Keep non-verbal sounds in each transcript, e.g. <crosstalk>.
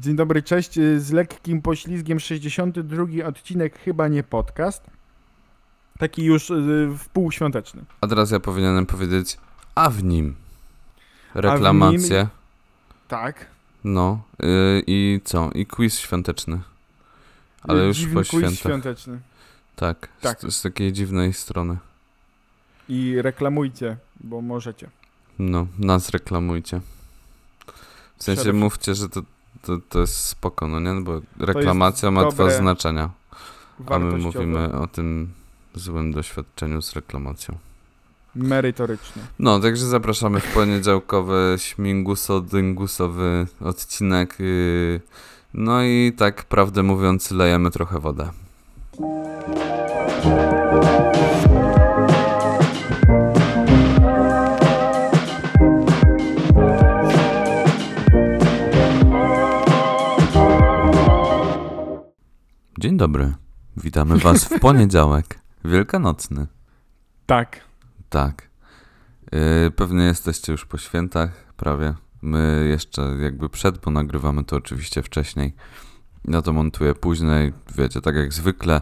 Dzień dobry, cześć. Y, Z lekkim poślizgiem 62 odcinek, chyba nie podcast. Taki już y, w półświąteczny. A teraz ja powinienem powiedzieć, a w nim. Reklamacje. Tak. No. y, I co? I quiz świąteczny. Ale Y, już dziwny po quiz świętach. świąteczny. Tak. Tak. Z, z takiej dziwnej strony. I reklamujcie, bo możecie. No, nas reklamujcie. W sensie mówcie, że to, to, to jest spoko, no nie? Bo reklamacja ma dwa znaczenia. A my mówimy o tym złym doświadczeniu z reklamacją. merytoryczne. No, także zapraszamy w poniedziałkowy śmiguso-dyngusowy odcinek. yy, No i tak prawdę mówiąc, lejemy trochę wodę. Dzień dobry. Witamy Was w poniedziałek, wielkanocny. Tak. Tak. Yy, pewnie jesteście już po świętach, prawie. My jeszcze jakby przed, bo nagrywamy to oczywiście wcześniej. Ja to montuję później, wiecie, tak jak zwykle,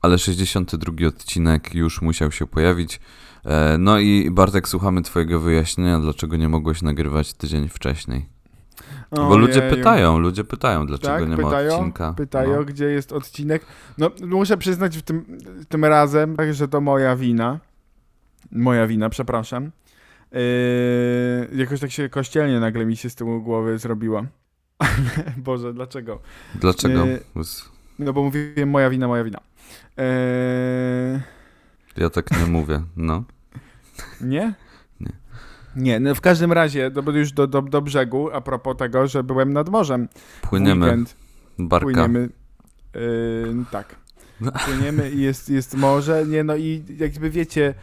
ale 62 odcinek już musiał się pojawić. E, No i Bartek, słuchamy Twojego wyjaśnienia, dlaczego nie mogłeś nagrywać tydzień wcześniej. Bo ludzie pytają, ludzie pytają, dlaczego tak, nie pytają, ma odcinka. Pytają, No. gdzie jest odcinek. No, muszę przyznać w tym, tym razem, tak, że to moja wina. Moja wina, przepraszam. Yy, jakoś tak się kościelnie nagle mi się z tyłu głowy zrobiła. <laughs> Boże, dlaczego? Dlaczego? Yy, No bo mówiłem moja wina, moja wina. Eee, Ja tak nie mówię, no. nie? Nie. No w każdym razie, do, już do, do, do brzegu, a propos tego, że byłem nad morzem. Płyniemy, Weekend, barka. płyniemy. Yy, tak. Płyniemy i jest, jest morze. Nie, no i jakby wiecie,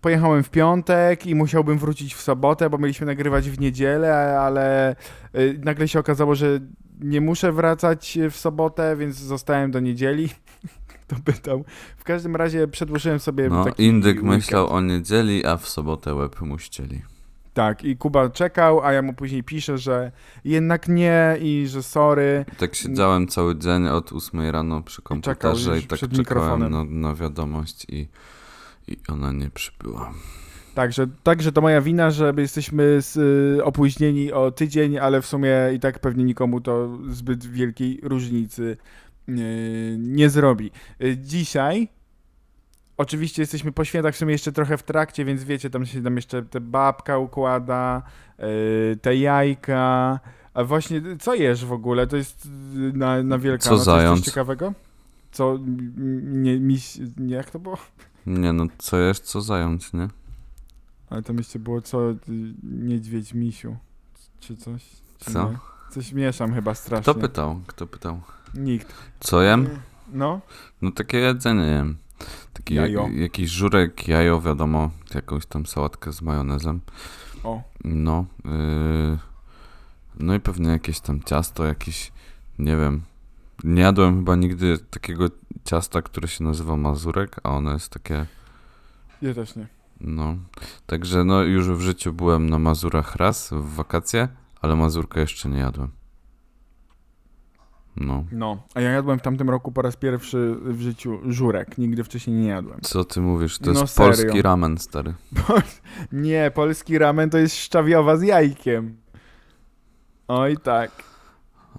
pojechałem w piątek i musiałbym wrócić w sobotę, bo mieliśmy nagrywać w niedzielę, ale yy, nagle się okazało, że nie muszę wracać w sobotę, więc zostałem do niedzieli. <laughs> Kto pytał? W każdym razie przedłużyłem sobie No, indyk weekend. myślał o niedzieli, a w sobotę łeb mu ścieli. Tak, i Kuba czekał, a ja mu później piszę, że jednak nie i że sorry. Tak siedziałem cały dzień od 8 rano przy komputerze i tak czekałem mikrofonem. na, na wiadomość i, i ona nie przybyła. Także, także to moja wina, że jesteśmy z, y, opóźnieni o tydzień, ale w sumie i tak pewnie nikomu to zbyt wielkiej różnicy y, nie zrobi. Y, dzisiaj oczywiście jesteśmy po świętach, w sumie jeszcze trochę w trakcie, więc wiecie, tam się tam jeszcze te babka układa, y, te jajka. A właśnie, co jesz w ogóle? To jest y, na, na Wielkanoc Co zając? coś ciekawego? Co, nie, miś, nie, jak to było? Nie no, co jest, co zająć, nie? Ale to myślę było co, y, niedźwiedź misiu, czy coś? Czy Co? nie? Coś mieszam chyba strasznie. Kto pytał? Kto pytał? Nikt. Co jem? No, No takie jedzenie jem. Taki Jajo. jak, jakiś żurek, jajo, wiadomo, jakąś tam sałatkę z majonezem. o, No, yy, no i pewnie jakieś tam ciasto, jakiś, nie wiem. Nie jadłem chyba nigdy takiego ciasta, które się nazywa mazurek, a ono jest takie, ja też nie. no. Także no już w życiu byłem na Mazurach raz w wakacje, ale mazurka jeszcze nie jadłem. No. No, a ja jadłem w tamtym roku po raz pierwszy w życiu żurek. Nigdy wcześniej nie jadłem. Co ty mówisz? To No jest serio. polski ramen, stary. <laughs> Nie, polski ramen to jest szczawiowa z jajkiem. Oj tak.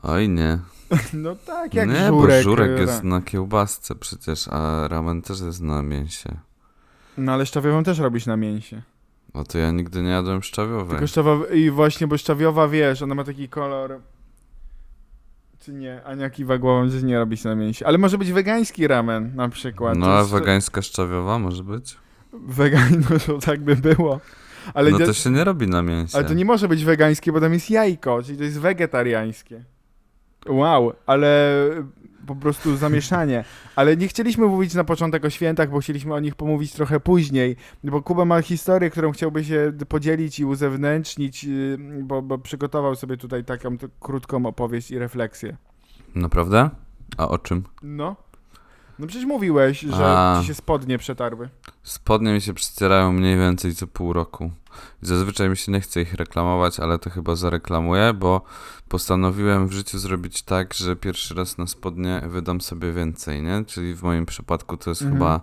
Oj nie. <laughs> No tak, jak nie, żurek. bo żurek ra- jest na kiełbasce przecież, a ramen też jest na mięsie. No ale szczawiową też robisz na mięsie. No to ja nigdy nie jadłem szczawiowej. Tylko szczawiowa... I właśnie, bo szczawiowa, wiesz, ona ma taki kolor... Czy nie? Ania kiwa głową, że nie robi się na mięsie. Ale może być wegański ramen na przykład. No a wegańska szczawiowa może być? Wegan, <laughs> no to tak by było. Ale, no to się nie robi na mięsie. ale to nie może być wegańskie, bo tam jest jajko, czyli to jest wegetariańskie. Wow, ale po prostu zamieszanie. Ale nie chcieliśmy mówić na początek o świętach, bo chcieliśmy o nich pomówić trochę później, bo Kuba ma historię, którą chciałby się podzielić i uzewnętrznić, yy, bo, bo przygotował sobie tutaj taką krótką opowieść i refleksję. Naprawdę? A o czym? No. No przecież mówiłeś, że A. ci się spodnie przetarły. Spodnie mi się przecierają mniej więcej co pół roku. Zazwyczaj mi się nie chce ich reklamować, ale to chyba zareklamuję, bo postanowiłem w życiu zrobić tak, że pierwszy raz na spodnie wydam sobie więcej, nie? Czyli w moim przypadku to jest Mhm. chyba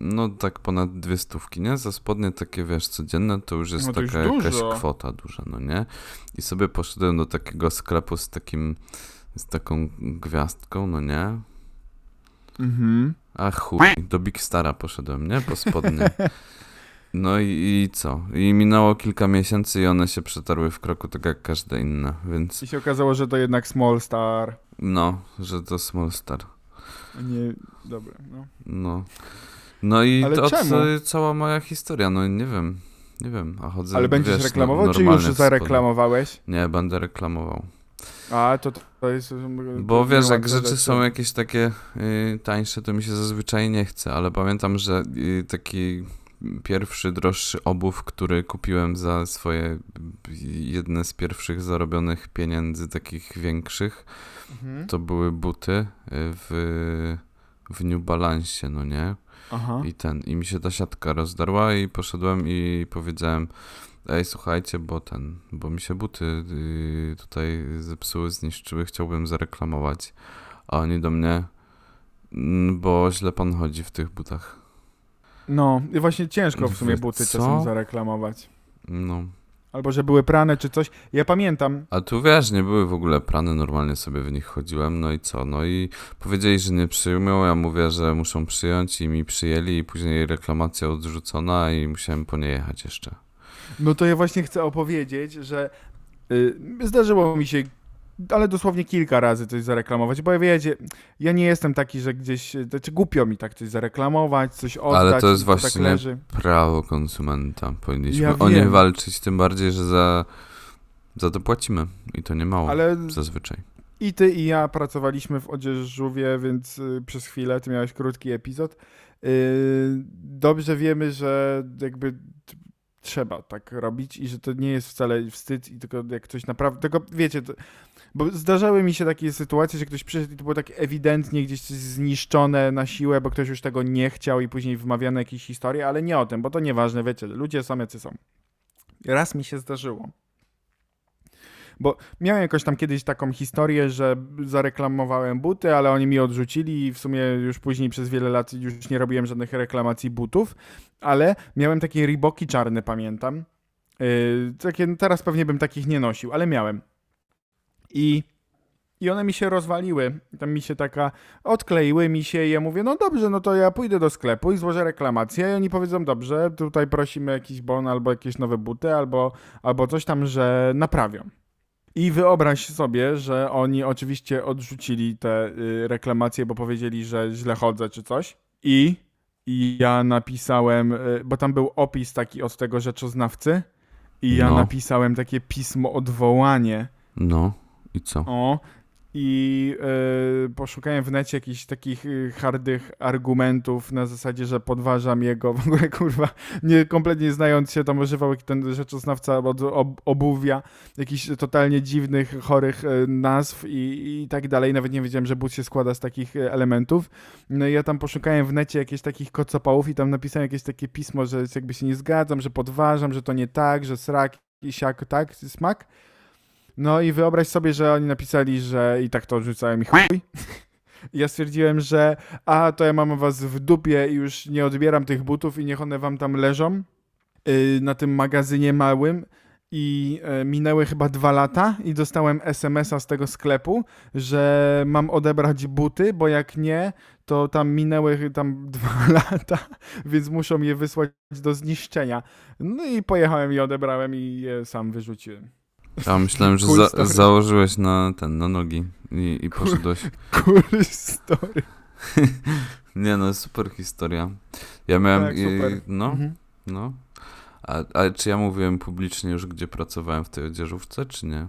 no tak ponad dwie stówki, nie? Za spodnie takie, wiesz, codzienne to już jest No to już taka jakaś dużo. kwota duża, no nie? I sobie poszedłem do takiego sklepu z takim, z taką gwiazdką, no nie? Mhm. A chuj, do Big Stara poszedłem, nie? Po spodnie. <laughs> No i, i co? I minęło kilka miesięcy i one się przetarły w kroku tak jak każde inne, więc I się okazało, że to jednak Small Star. no, że to Small Star. Nie, dobra, no. No. No i Ale to czemu? cała moja historia, no nie wiem. Nie wiem, a chodzę Ale będziesz wiesz, no, reklamował, czy już zareklamowałeś? Nie, będę reklamował. A, to, to jest... Bo wiesz, jak rzeczy są jakieś takie y, tańsze, to mi się zazwyczaj nie chce, ale pamiętam, że y, taki pierwszy, droższy obuw, który kupiłem za swoje jedne z pierwszych zarobionych pieniędzy, takich większych, Mhm. to były buty y, w, w New Balance, no nie? Aha. I ten, i mi się ta siatka rozdarła i poszedłem i powiedziałem, ej słuchajcie, bo ten, bo mi się buty y, tutaj zepsuły, zniszczyły, chciałbym zareklamować. A oni do mnie, "Mm, bo źle pan chodzi w tych butach. No, i właśnie ciężko w sumie Wy buty co? czasem zareklamować. No. Albo, że były prane czy coś. Ja pamiętam, A tu wiesz, nie były w ogóle prane, normalnie sobie w nich chodziłem, no i co? No i powiedzieli, że nie przyjmą, ja mówię, że muszą przyjąć i mi przyjęli i później reklamacja odrzucona i musiałem po nie jechać jeszcze. No to ja właśnie chcę opowiedzieć, że y, zdarzyło mi się, ale dosłownie kilka razy coś zareklamować, bo ja wiecie, ja nie jestem taki, że gdzieś, znaczy głupio mi tak coś zareklamować, coś oddać. Ale to jest tak właśnie leży. Prawo konsumenta. Powinniśmy Ja o nie walczyć, tym bardziej, że za, za to płacimy. I to nie mało. Ale Zazwyczaj. I ty i ja pracowaliśmy w odzieżówie, więc y, przez chwilę, ty miałeś krótki epizod. Y, dobrze wiemy, że jakby trzeba tak robić i że to nie jest wcale wstyd i tylko jak coś naprawdę, tylko wiecie, to, bo zdarzały mi się takie sytuacje, że ktoś przyszedł i to było tak ewidentnie gdzieś coś zniszczone na siłę, bo ktoś już tego nie chciał i później wymawiane jakieś historie, ale nie o tym, bo to nieważne, wiecie, ludzie są jacy są. Raz mi się zdarzyło. Bo miałem jakoś tam kiedyś taką historię, że zareklamowałem buty, ale oni mi odrzucili i w sumie już później przez wiele lat już nie robiłem żadnych reklamacji butów, ale miałem takie Reeboki czarne, pamiętam. Yy, takie, teraz pewnie bym takich nie nosił, ale miałem. I, I one mi się rozwaliły. Tam mi się taka, odkleiły mi się i ja mówię, no dobrze, no to ja pójdę do sklepu i złożę reklamację i oni powiedzą, dobrze, tutaj prosimy jakiś bon albo jakieś nowe buty, albo, albo coś tam, że naprawią. I wyobraź sobie, że oni oczywiście odrzucili te y, reklamacje, bo powiedzieli, że źle chodzę czy coś. I, i ja napisałem, y, bo tam był opis taki od tego rzeczoznawcy, i ja No. napisałem takie pismo odwołanie. No. I co? O. I y, poszukałem w necie jakichś takich y, hardych argumentów na zasadzie, że podważam jego, <laughs> w ogóle kurwa, nie kompletnie znając się, tam używał ten rzeczoznawca od ob, obuwia, jakichś totalnie dziwnych, chorych y, nazw i, i tak dalej. Nawet nie wiedziałem, że but się składa z takich y, elementów. No i ja tam poszukałem w necie jakichś takich kocopałów i tam napisałem jakieś takie pismo, że jakby się nie zgadzam, że podważam, że to nie tak, że srak i siak, tak, smak. No i wyobraź sobie, że oni napisali, że i tak to odrzucałem i chuj. <laughs> Ja stwierdziłem, że a, to ja mam was w dupie i już nie odbieram tych butów i niech one wam tam leżą yy, na tym magazynie małym. I e, minęły chyba dwa lata i dostałem SMS-a z tego sklepu, że mam odebrać buty, bo jak nie, to tam minęły tam <laughs> dwa lata, więc muszą je wysłać do zniszczenia. No i pojechałem i odebrałem i je sam wyrzuciłem. Ja myślałem, że Cool za, założyłeś na ten, na nogi i, i Cool. poszedłeś. <laughs> Cool story. <laughs> Nie no, super historia. Ja miałem, Tak, i- no, Mhm. no. A, a czy ja mówiłem publicznie już, gdzie pracowałem w tej odzieżówce, czy nie?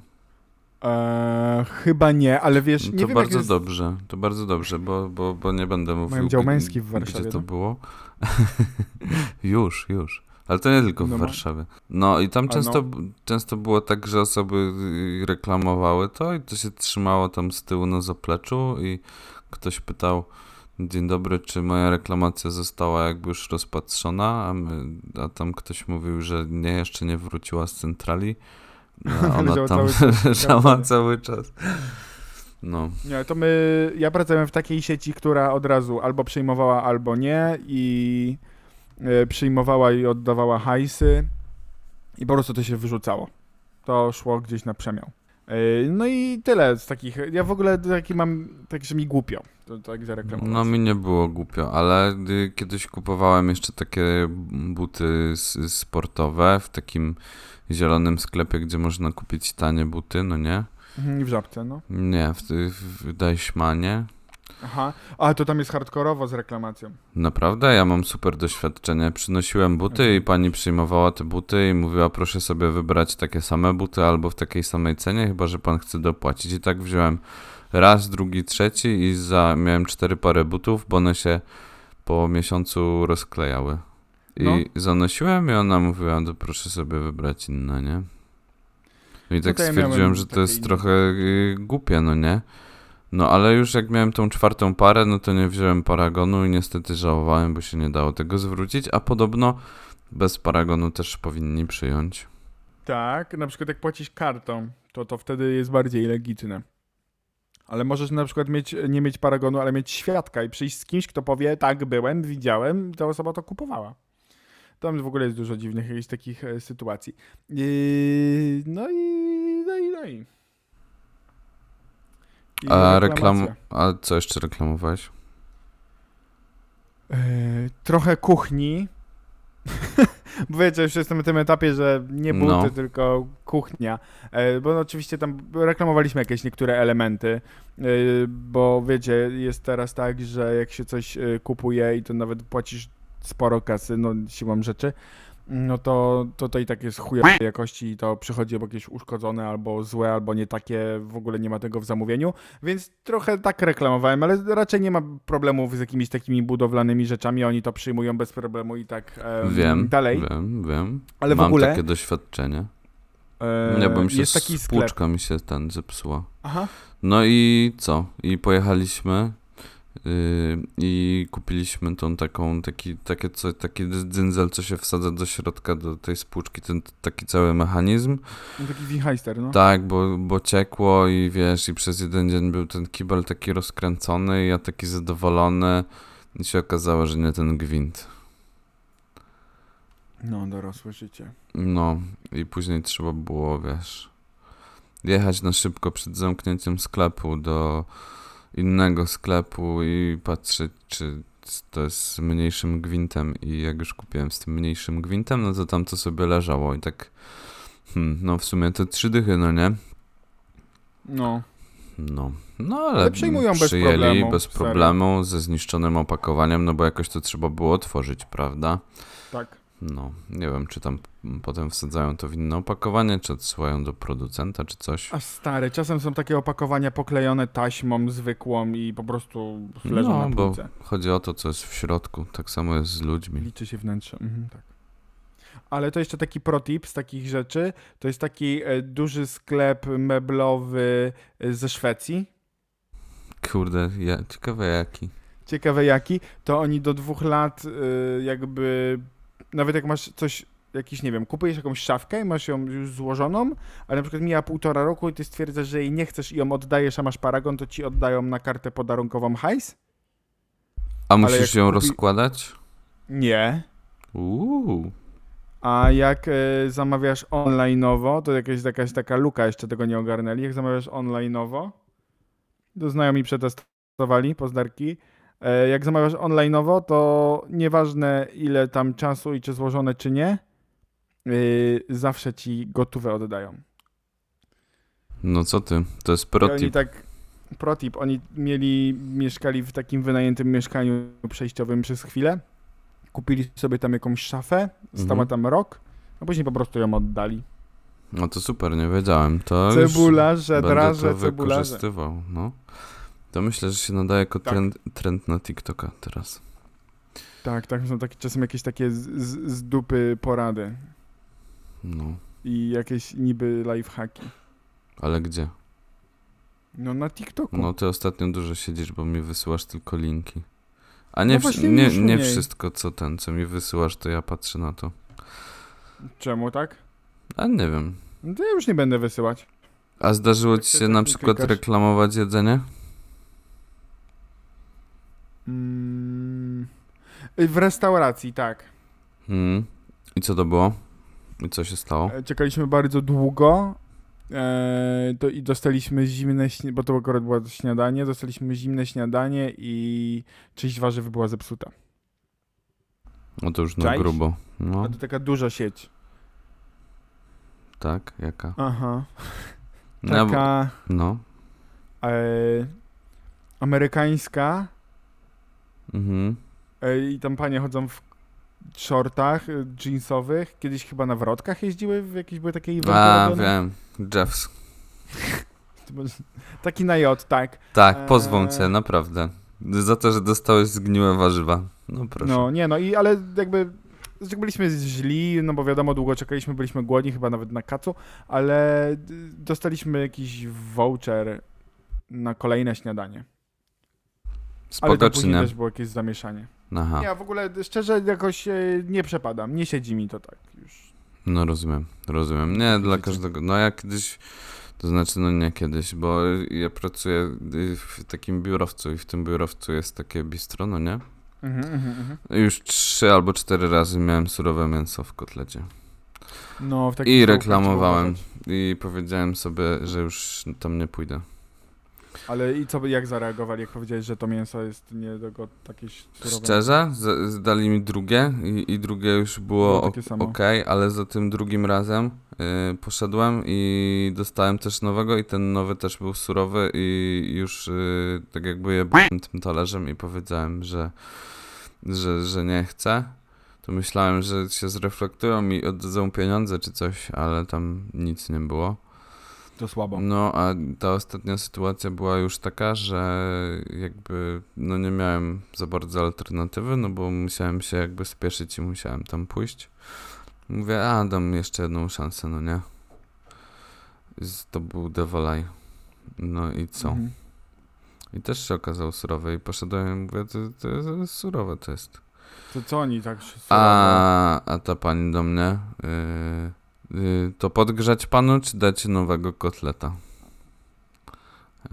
Eee, chyba nie, ale wiesz, No nie to wiem bardzo jest... dobrze, to bardzo dobrze, bo, bo, bo nie będę mówił, dział g- męski w Warszawie, gdzie to no. było. <laughs> już, już. Ale to nie tylko w No Warszawie. No i tam A często, no. często było tak, że osoby y, reklamowały to i to się trzymało tam z tyłu na zapleczu i ktoś pytał, Dzień dobry, czy moja reklamacja została jakby już rozpatrzona? A, my, a tam ktoś mówił, że nie, jeszcze nie wróciła z centrali. A <laughs> ona Leżała tam cały leżała <laughs> cały czas. No, Nie, to my, ja pracowałem w takiej sieci, która od razu albo przyjmowała, albo nie i przyjmowała i oddawała hajsy i po prostu to się wyrzucało. To szło gdzieś na przemiał. E, No i tyle z takich, ja w ogóle taki mam, tak że mi głupio, to tak zareklamować. no mi nie było głupio, ale kiedyś kupowałem jeszcze takie buty sportowe w takim zielonym sklepie, gdzie można kupić tanie buty, no nie? Mhm, I w żabce, no. Nie, w, w Deichmanie. Aha, a to tam jest hardkorowo z reklamacją. Naprawdę? Ja mam super doświadczenie. Przynosiłem buty i pani przyjmowała te buty i mówiła, proszę sobie wybrać takie same buty albo w takiej samej cenie, chyba że pan chce dopłacić. I tak wziąłem raz, drugi, trzeci i za, miałem cztery pary butów, bo one się po miesiącu rozklejały. I No. zanosiłem i ona mówiła, to proszę sobie wybrać inne, nie? No I tak ja stwierdziłem, że to jest trochę y, głupie, no nie? No ale już jak miałem tą czwartą parę, no to nie wziąłem paragonu i niestety żałowałem, bo się nie dało tego zwrócić, a podobno bez paragonu też powinni przyjąć. Tak, na przykład jak płacisz kartą, to to wtedy jest bardziej legitne. Ale możesz na przykład mieć, nie mieć paragonu, ale mieć świadka i przyjść z kimś, kto powie, tak, byłem, widziałem, ta osoba to kupowała. Tam w ogóle jest dużo dziwnych jakichś takich e, sytuacji. Yy, no i, no i, no i. A reklam... A co jeszcze reklamowałeś? Yy, trochę kuchni. <laughs> Bo wiecie, już jestem na tym etapie, że nie buty, No. tylko kuchnia. E, Bo oczywiście tam reklamowaliśmy jakieś niektóre elementy, e, bo wiecie, jest teraz tak, że jak się coś kupuje i to nawet płacisz sporo kasy, no siłą rzeczy, no to, to to i tak jest chujowej jakości i to przychodzi albo jakieś uszkodzone, albo złe, albo nie takie, w ogóle nie ma tego w zamówieniu, więc trochę tak reklamowałem, ale raczej nie ma problemów z jakimiś takimi budowlanymi rzeczami, oni to przyjmują bez problemu i tak em, wiem, dalej. wiem, wiem. Ale w Mam ogóle takie doświadczenie. e, Nie, bo mi się jest taki spłuczka mi się ten zepsuła. Aha. No i co? I pojechaliśmy i kupiliśmy tą taką, taki, takie co, taki dzyndzel, co się wsadza do środka, do tej spłuczki, ten taki cały mechanizm. No taki wichajster, no. Tak, bo, bo ciekło i wiesz, i przez jeden dzień był ten kibel taki rozkręcony i ja taki zadowolony i się okazało, że nie ten gwint. No, dorosłe życie. No i później trzeba było, wiesz, jechać na szybko przed zamknięciem sklepu do innego sklepu i patrzeć, czy to jest z mniejszym gwintem i jak już kupiłem z tym mniejszym gwintem, no to tam to sobie leżało i tak, hmm, no w sumie to trzy dychy, no nie? No. No, no ale, Ale przyjmują bez przyjęli problemu, bez serio. problemu, ze zniszczonym opakowaniem, no bo jakoś to trzeba było otworzyć, prawda? Tak. No, nie wiem, czy tam potem wsadzają to w inne opakowanie, czy odsyłają do producenta, czy coś. A stary, czasem są takie opakowania poklejone taśmą zwykłą i po prostu leżą no, na bo półce. chodzi o to, co jest w środku. Tak samo jest z ludźmi. Liczy się wnętrze. Mhm, tak. Ale to jeszcze taki protip z takich rzeczy. To jest taki e, duży sklep meblowy e, ze Szwecji. Kurde, ja, ciekawe jaki. Ciekawe jaki. To oni do dwóch lat e, jakby... Nawet jak masz coś... Jakiś, nie wiem, kupujesz jakąś szafkę i masz ją już złożoną, ale na przykład mija półtora roku i ty stwierdzasz, że jej nie chcesz i ją oddajesz, a masz paragon, to ci oddają na kartę podarunkową hajs? A musisz ją kupi- rozkładać? Nie. Uuu. A jak e, zamawiasz online'owo, to jakaś, jakaś taka luka jeszcze tego nie ogarnęli. Jak zamawiasz online'owo, to znajomi przetestowali, pozdarki. E, jak zamawiasz online'owo, to nieważne ile tam czasu i czy złożone, czy nie, y, zawsze ci gotówę oddają. No co ty? To jest I oni protip. tak, protip, oni mieli, mieszkali w takim wynajętym mieszkaniu przejściowym przez chwilę. Kupili sobie tam jakąś szafę, stała Mhm. tam rok, a później po prostu ją oddali. No to super, nie wiedziałem. To Cebularze, będę draże, to cebularze. wykorzystywał, no. To myślę, że się nadaje jako Tak. trend, trend na TikToka teraz. Tak, tak, są takie, czasem jakieś takie z, z, z dupy porady No, i jakieś niby lifehacki. ale gdzie? No na TikToku. No ty ostatnio dużo siedzisz, bo mi wysyłasz tylko linki. A nie, No właśnie nie, nie wszystko, co ten, co mi wysyłasz, to ja patrzę na to. Czemu tak? A nie wiem. No to ja już nie będę wysyłać. A zdarzyło ci się tak na przykład klikasz? reklamować jedzenie? Mm, w restauracji, tak. Hmm. I co to było? I co się stało? E, Czekaliśmy bardzo długo. E, to i dostaliśmy zimne, bo to akurat było śniadanie, dostaliśmy zimne śniadanie i część warzyw była zepsuta. No to już na Czaisz? grubo. No, A to taka duża sieć. tak, jaka? Aha. No, Taka no. e, amerykańska Mhm. e, i tam panie chodzą w shortach e, jeansowych. Kiedyś chyba na wrotkach jeździły, w jakieś były takie eventy A, robione. wiem. Jeffs. <laughs> Taki na J, tak. Tak, pozwą Eee. cię, naprawdę. Za to, że dostałeś zgniłe warzywa. No proszę. No, nie no, i ale jakby byliśmy źli, no bo wiadomo, długo czekaliśmy, byliśmy głodni, chyba nawet na kacu, ale dostaliśmy jakiś voucher na kolejne śniadanie. Ale tam czy później nie? też było jakieś zamieszanie. Aha, Ja w ogóle szczerze jakoś e, nie przepadam, nie siedzi mi to tak już. no rozumiem, rozumiem. Nie, dla każdego. No ja kiedyś, to znaczy no nie kiedyś, bo ja pracuję y, w takim biurowcu i w tym biurowcu jest takie bistro, no nie? Mhm, mhm, mhm. Już trzy albo cztery razy miałem surowe mięso w kotlecie. No, w takich I reklamowałem. I powiedziałem sobie, że już tam nie pójdę. Ale i co, by- jak zareagowali, jak powiedziałeś, że to mięso jest nie do go jakieś surowe? Szczerze, z, zdali mi drugie i, i drugie już było, ok, takie ale za tym drugim razem y, poszedłem i dostałem też nowego i ten nowy też był surowy i już y, tak jakby je tym talerzem i powiedziałem, że, że, że nie chcę. To myślałem, że się zreflektują i oddadzą pieniądze czy coś, ale tam nic nie było. To słabo. No, a ta ostatnia sytuacja była już taka, że jakby no nie miałem za bardzo alternatywy, no bo musiałem się jakby spieszyć i musiałem tam pójść. Mówię, a dam jeszcze jedną szansę, no nie? To był Devolaj. No i co? Mhm. I też się okazał surowy i poszedłem i mówię, to, to jest surowe to jest. To co oni tak surowo? A, a ta pani do mnie, yy, to podgrzać panu, czy dać nowego kotleta?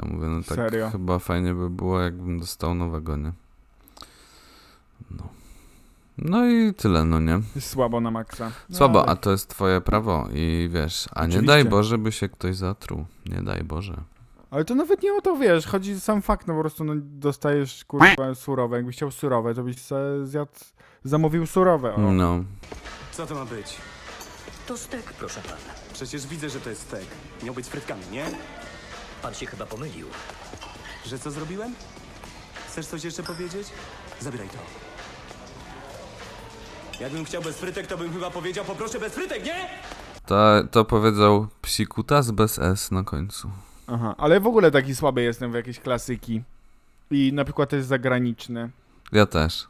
Ja mówię, no tak Serio? chyba fajnie by było, jakbym dostał nowego, nie? No. No i tyle, no nie? Słabo na maksa. No, Słabo, ale- a to jest twoje prawo i wiesz, a nie Oczywiście. daj Boże, by się ktoś zatruł. Nie daj Boże. Ale to nawet nie o to wiesz, chodzi sam fakt, no po prostu no, dostajesz kurwa surowe. Jakbyś chciał surowe, to byś zjadł, zamówił surowe. O. No. Co to ma być? To stek, proszę pana. Przecież widzę, że to jest stek. Miał być z frytkami, nie? Pan się chyba pomylił. Że co zrobiłem? Chcesz coś jeszcze powiedzieć? Zabieraj to. Jakbym chciał bez frytek, to bym chyba powiedział poproszę bez frytek, nie? To, to powiedział psikutas bez S na końcu. Aha, ale w ogóle taki słaby jestem w jakieś klasyki. I na przykład też zagraniczne. Ja też.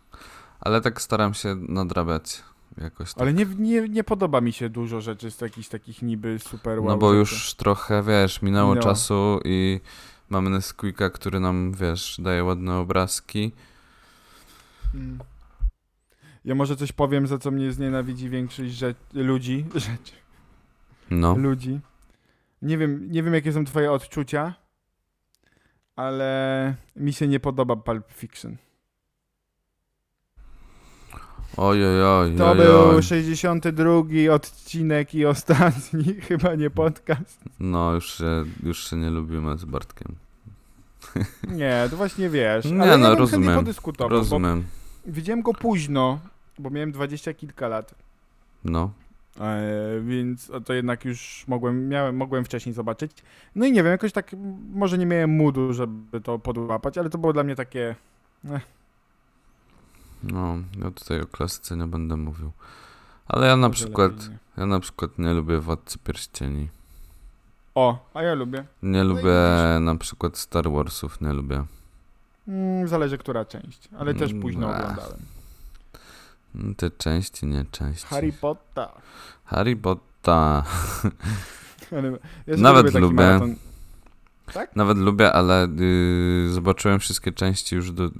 Ale tak staram się nadrabiać jakoś tak. Ale nie, nie, nie podoba mi się dużo rzeczy z jakichś takich niby super wow No bo rzeczy. już trochę, wiesz, minęło Minęło. czasu i mamy Nesquika, który nam, wiesz, daje ładne obrazki. Mm. Ja może coś powiem, za co mnie znienawidzi większość rzecz, ludzi. <laughs> Rzeczy. No. ludzi. Nie wiem, nie wiem, jakie są twoje odczucia, ale mi się nie podoba Pulp Fiction. Oj, oj, oj, To był oj. 62 odcinek i ostatni, <laughs> chyba nie podcast. No, już się, już się nie lubimy z Bartkiem. Nie, to właśnie wiesz. Nie, ale no, ja rozumiem. podyskutował, Rozumiem. widziałem go późno, bo miałem dwadzieścia kilka lat. No. E, więc to jednak już mogłem, miałem, mogłem wcześniej zobaczyć. No i nie wiem, jakoś tak, może nie miałem moodu, żeby to podłapać, ale to było dla mnie takie, No, ja tutaj o klasyce nie będę mówił. Ale ja na może przykład, lepiej nie. ja na przykład nie lubię Władcy Pierścieni. O, a ja lubię. Nie No lubię na przykład Star Warsów, nie lubię. Mm, zależy, która część, ale też Mm, późno ech. oglądałem. Mm, Te części, nie części. Harry Potter. Harry Potter. <laughs> Ale ja sobie Nawet lubię taki lubię. maraton. Nawet lubię, ale y, zobaczyłem wszystkie części już do,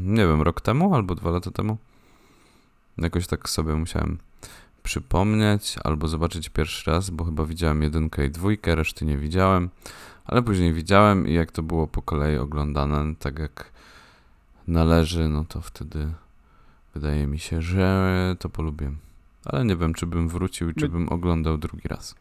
nie wiem, rok temu albo dwa lata temu. Jakoś tak sobie musiałem przypomnieć albo zobaczyć pierwszy raz, bo chyba widziałem jedynkę i dwójkę, reszty nie widziałem, ale później widziałem i jak to było po kolei oglądane, tak jak należy, no to wtedy wydaje mi się, że to polubiłem. Ale nie wiem, czy bym wrócił i czy bym oglądał drugi raz.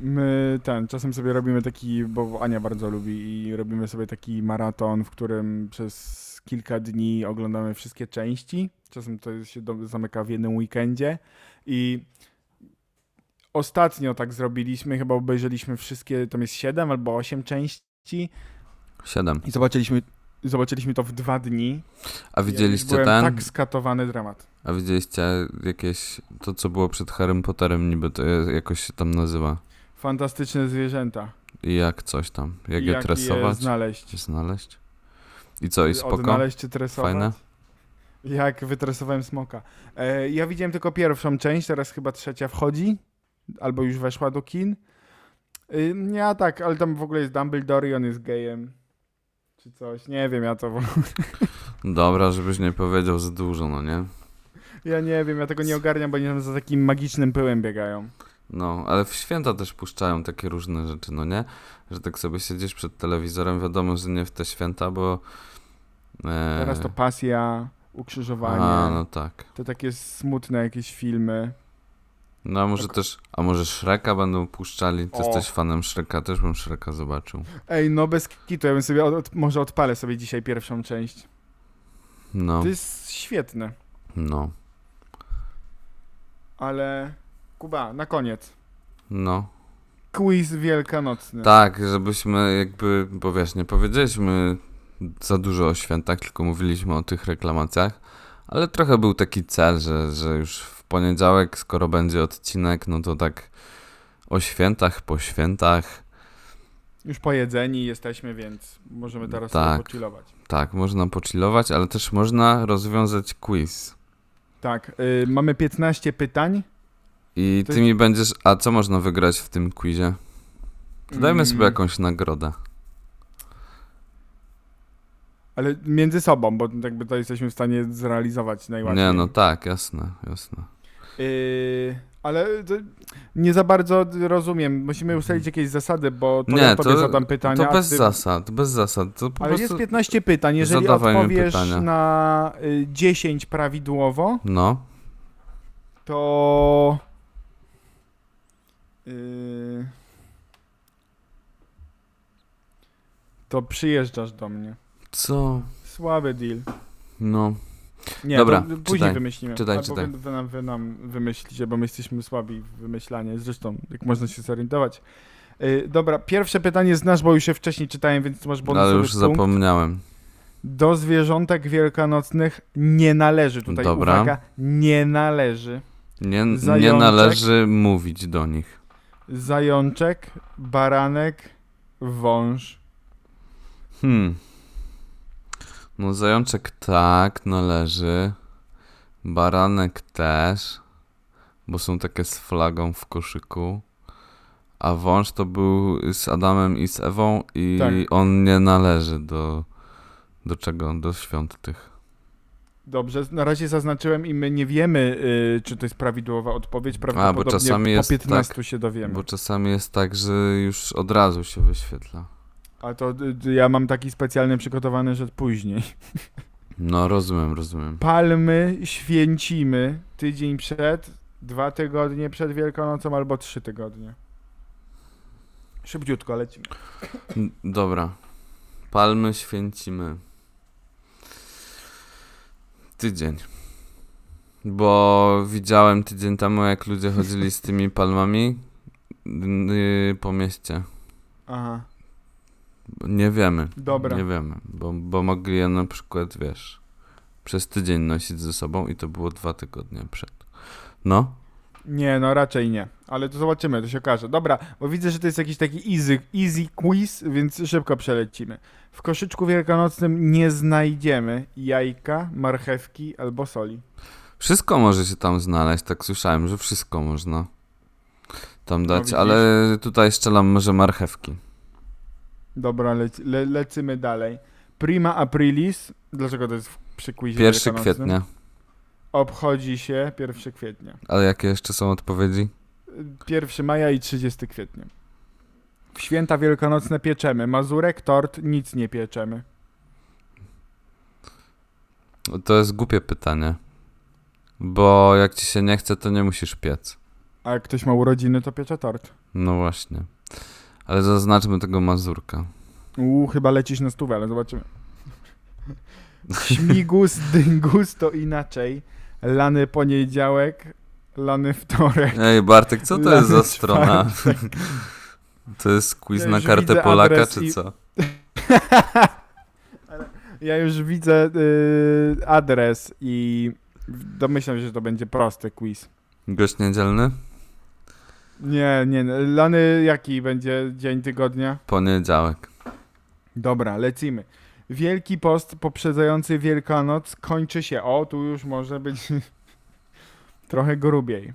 My ten, czasem sobie robimy taki, bo Ania bardzo lubi i robimy sobie taki maraton, w którym przez kilka dni oglądamy wszystkie części. Czasem to się do, zamyka w jednym weekendzie i ostatnio tak zrobiliśmy, chyba obejrzeliśmy wszystkie, tam jest 7 albo 8 części Siedem. i zobaczyliśmy, zobaczyliśmy to w dwa dni. A Ja widzieliście byłem ten? tak skatowany dramat. A widzieliście jakieś, to co było przed Harrym Potterem niby, to jakoś się tam nazywa. Fantastyczne zwierzęta. I jak coś tam, jak, I je je tresować, znaleźć. czy znaleźć. I co, i spoko? Odnaleźć czy tresować. Fajne? Jak wytresowałem smoka. E, ja widziałem tylko pierwszą część, teraz chyba trzecia wchodzi. Albo już weszła do kin. Y, ja tak, ale tam w ogóle jest Dumbledore i on jest gejem. Czy coś. Nie wiem, ja to... w ogóle- Dobra, żebyś nie powiedział za dużo, no nie? Ja nie wiem, ja tego nie ogarniam, bo oni tam za takim magicznym pyłem biegają. No, ale w święta też puszczają takie różne rzeczy, no nie? Że tak sobie siedzisz przed telewizorem, wiadomo, że nie w te święta, bo... E... Teraz to pasja, ukrzyżowanie. A, no tak. To takie smutne jakieś filmy. No a może Tak. też, a może Shreka będą puszczali? Ty O. jesteś fanem Shreka, też bym Shreka zobaczył. Ej, no bez kitu, ja bym sobie, od, od, może odpalę sobie dzisiaj pierwszą część. No, To jest świetne. no, Ale Kuba, na koniec. no. Quiz wielkanocny. Tak, żebyśmy jakby, bo wiesz, nie powiedzieliśmy za dużo o świętach, tylko mówiliśmy o tych reklamacjach, ale trochę był taki cel, że, że już w poniedziałek, skoro będzie odcinek, no to tak o świętach, po świętach, Już pojedzeni jesteśmy, więc możemy teraz Tak. pochillować. tak, można pochillować, ale też można rozwiązać quiz. Tak, y, mamy 15 pytań. I To ty mi będziesz, a co można wygrać w tym quizie? To dajmy Mm, sobie jakąś nagrodę. Ale między sobą, bo jakby to jesteśmy w stanie zrealizować najłatwiej. Nie, no tak, jasne, jasne. Y, ale to nie za bardzo rozumiem. Musimy ustalić jakieś zasady, bo to Nie, ja tobie to- zadam pytania. To bez ty... zasad, bez zasad. To Ale jest 15 pytań. Jeżeli odpowiesz na y, 10 prawidłowo, No, to. Yy, to przyjeżdżasz do mnie. co? Słaby deal. No, Nie, Dobra, to później czytaj, wymyślimy. czytaj, Albo czytaj. Wy, wy, nam, wy nam wymyślicie, bo my jesteśmy słabi w wymyślanie. Zresztą, jak można się zorientować. Yy, dobra, pierwsze pytanie znasz, bo już się wcześniej czytałem, więc masz bonusowy ale już punkt. zapomniałem. Do zwierzątek wielkanocnych nie należy. Tutaj Dobra. uwaga, nie należy. Nie, nie należy mówić do nich. Zajączek, baranek, wąż. Hmm. No zajączek tak, należy. Baranek też, bo są takie z flagą w koszyku. A wąż to był z Adamem i z Ewą i Tak. on nie należy do, do czego? Do świąt tych. Dobrze, na razie zaznaczyłem i my nie wiemy, y, czy to jest prawidłowa odpowiedź. Prawdopodobnie czasami po jest 15 się dowiemy. Bo czasami jest tak, że już od razu się wyświetla. A to y, ja mam taki specjalny przygotowany, że później. No rozumiem, rozumiem. Palmy święcimy tydzień przed, dwa tygodnie przed Wielkanocą albo trzy tygodnie. Szybciutko lecimy. Dobra. Palmy święcimy. Tydzień. Bo widziałem tydzień temu, jak ludzie chodzili z tymi palmami yy, po mieście. Aha, Nie wiemy. dobra. Nie wiemy, bo, bo mogli je na przykład, wiesz, przez tydzień nosić ze sobą i to było dwa tygodnie przed. No, Nie, no raczej nie. Ale to zobaczymy, to się okaże. Dobra, bo widzę, że to jest jakiś taki easy, easy quiz, więc szybko przelecimy. W koszyczku wielkanocnym nie znajdziemy jajka, marchewki albo soli. wszystko może się tam znaleźć, tak słyszałem, że wszystko można tam dać, widzisz? ale tutaj strzelam może marchewki. Dobra, lec le lecimy dalej. Prima Aprilis, dlaczego to jest przy quizie 1 wielkanocnym? kwietnia. Obchodzi się 1 kwietnia. Ale jakie jeszcze są odpowiedzi? 1 maja i 30 kwietnia. W święta wielkanocne pieczemy. Mazurek, tort, nic nie pieczemy. To jest głupie pytanie. Bo jak ci się nie chce, to nie musisz piec. A jak ktoś ma urodziny, to piecze tort. No właśnie. Ale zaznaczmy tego Mazurka. Uuu, chyba lecisz na stówę, ale zobaczymy. Śmigus, dyngus to inaczej. Lany poniedziałek, lany wtorek. Ej, Bartek, co to jest za strona? <laughs> To jest quiz Ja na kartę Polaka, czy i- co? <laughs> Ja już widzę y, adres i domyślam się, że to będzie prosty quiz. Gość niedzielny? Nie, nie, lany jaki będzie dzień tygodnia? Poniedziałek. Dobra, lecimy. Wielki post poprzedzający Wielkanoc kończy się. O, tu już może być <laughs> trochę grubiej.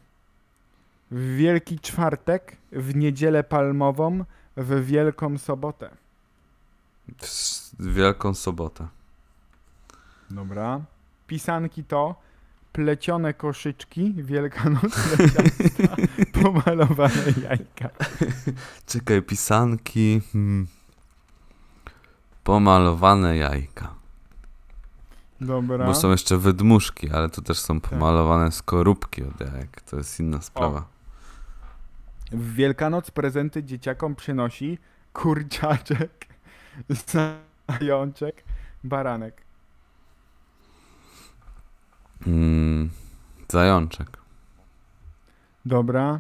W Wielki Czwartek, w Niedzielę Palmową, w Wielką Sobotę. W Wielką sobotę. Dobra. Pisanki to plecione koszyczki, wielkanocne ciasta, <laughs> pomalowane jajka. Czekaj, pisanki. Hmm. Pomalowane jajka. Dobra. Bo są jeszcze wydmuszki, ale to też są pomalowane skorupki od jajek. To jest inna sprawa. W Wielkanoc prezenty dzieciakom przynosi kurczaczek, <laughs> zajączek, baranek. Mm, zajączek. Dobra.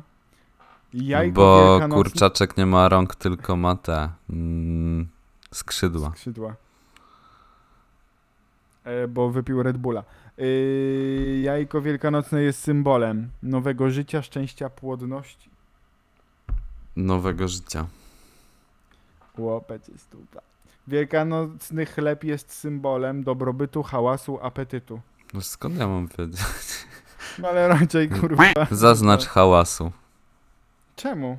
Jajko Bo wielkanocne... kurczaczek nie ma rąk, tylko ma te mm, skrzydła. Skrzydła. E, bo wypił Red Bulla. Yy, jajko wielkanocne jest symbolem nowego życia, szczęścia, płodności. Nowego życia. Łopecie stupa. Wielkanocny chleb jest symbolem dobrobytu, hałasu, apetytu. No skąd ja mam wiedzieć? No ale raczej kurwa. <laughs> Zaznacz hałasu. Czemu?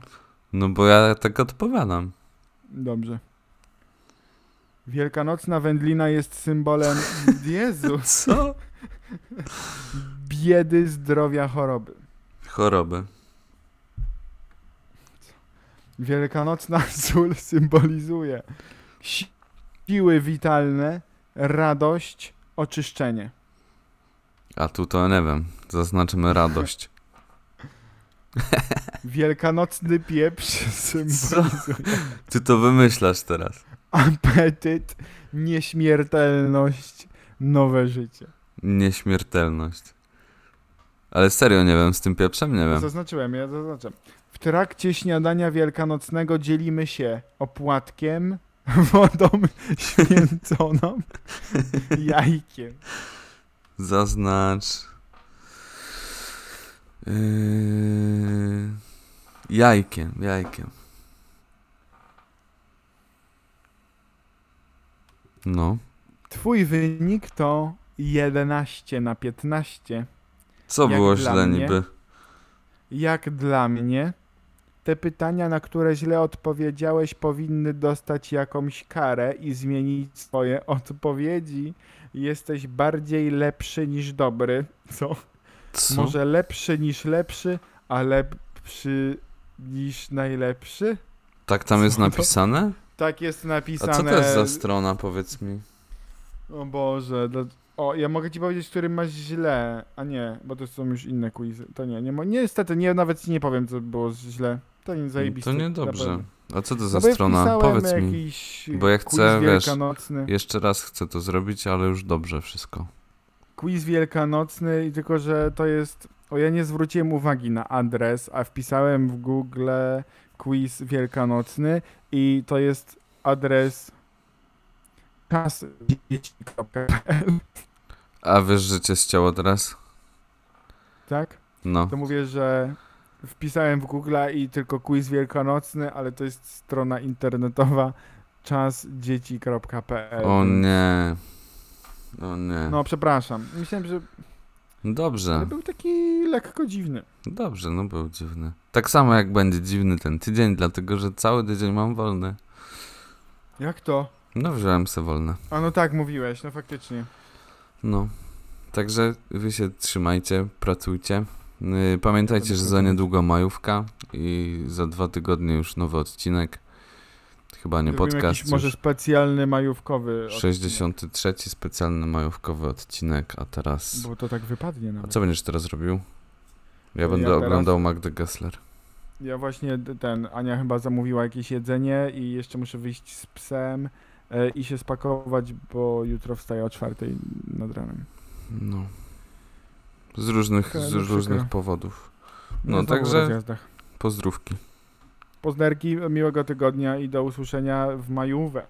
No bo ja tak odpowiadam. Dobrze. Wielkanocna wędlina jest symbolem <laughs> Jezu, Co? biedy, zdrowia, choroby. Choroby. Wielkanocna <laughs> sól symbolizuje siły witalne, radość, oczyszczenie. A tu to nie wiem. Zaznaczymy radość. Wielkanocny pieprz symbolizuje Ty to wymyślasz teraz. Apetyt, nieśmiertelność, nowe życie. Nieśmiertelność. Ale serio nie wiem, z tym pieprzem nie wiem. Zaznaczyłem, ja zaznaczam. W trakcie śniadania wielkanocnego dzielimy się opłatkiem, <laughs> wodą święconą, <laughs> jajkiem. Zaznacz. Yy... Jajkiem, jajkiem. No. Twój wynik to 11 na 15. Co Jak było źle mnie? niby? Jak dla mnie, te pytania, na które źle odpowiedziałeś, powinny dostać jakąś karę i zmienić swoje <laughs> odpowiedzi. Jesteś bardziej lepszy niż dobry. Co? Co? Może lepszy niż lepszy, a lepszy niż najlepszy? Tak tam jest Co napisane? Tak jest A napisane. co to jest za strona, powiedz mi? O Boże. dla- O, ja mogę ci powiedzieć, który masz źle, a nie, bo to są już inne quizy. To nie, nie, niestety, nie, nawet ci nie powiem, co było źle. To nie zajebiste. To niedobrze. na pewno. A co to No za ja strona? Powiedz mi. Bo ja chcę, wiesz. Jeszcze raz chcę to zrobić, ale już dobrze wszystko. Quiz wielkanocny, i tylko że to jest. O, ja nie zwróciłem uwagi na adres, a wpisałem w Google quiz wielkanocny i to jest adres czasdzieci.pl, A wiesz, że cię ścięło teraz? tak? No. To mówię, że wpisałem w Google i tylko quiz wielkanocny, ale to jest strona internetowa czasdzieci.pl. O nie. O nie. No, przepraszam. Myślałem, że Dobrze. ale był taki lekko dziwny. Dobrze, no był dziwny. Tak samo jak będzie dziwny ten tydzień, dlatego że cały tydzień mam wolny. Jak to? No, wziąłem se wolne. A no tak, mówiłeś, no faktycznie. No. Także wy się trzymajcie, pracujcie. Yy, Pamiętajcie, że za niedługo majówka i za dwa tygodnie już nowy odcinek. Chyba nie Zrobimy podcast. jakiś może specjalny majówkowy odcinek, 63 specjalny majówkowy odcinek, a teraz... Bo to tak wypadnie A nawet. co będziesz teraz robił? Ja Ja będę teraz? oglądał Magdę Gessler. Ja właśnie ten, Ania chyba zamówiła jakieś jedzenie i jeszcze muszę wyjść z psem e, i się spakować, bo jutro wstaję o czwartej nad ranem. No. Z różnych, z mi różnych powodów. No, No, także pozdrówki. Poznerki, miłego tygodnia i do usłyszenia w majówę.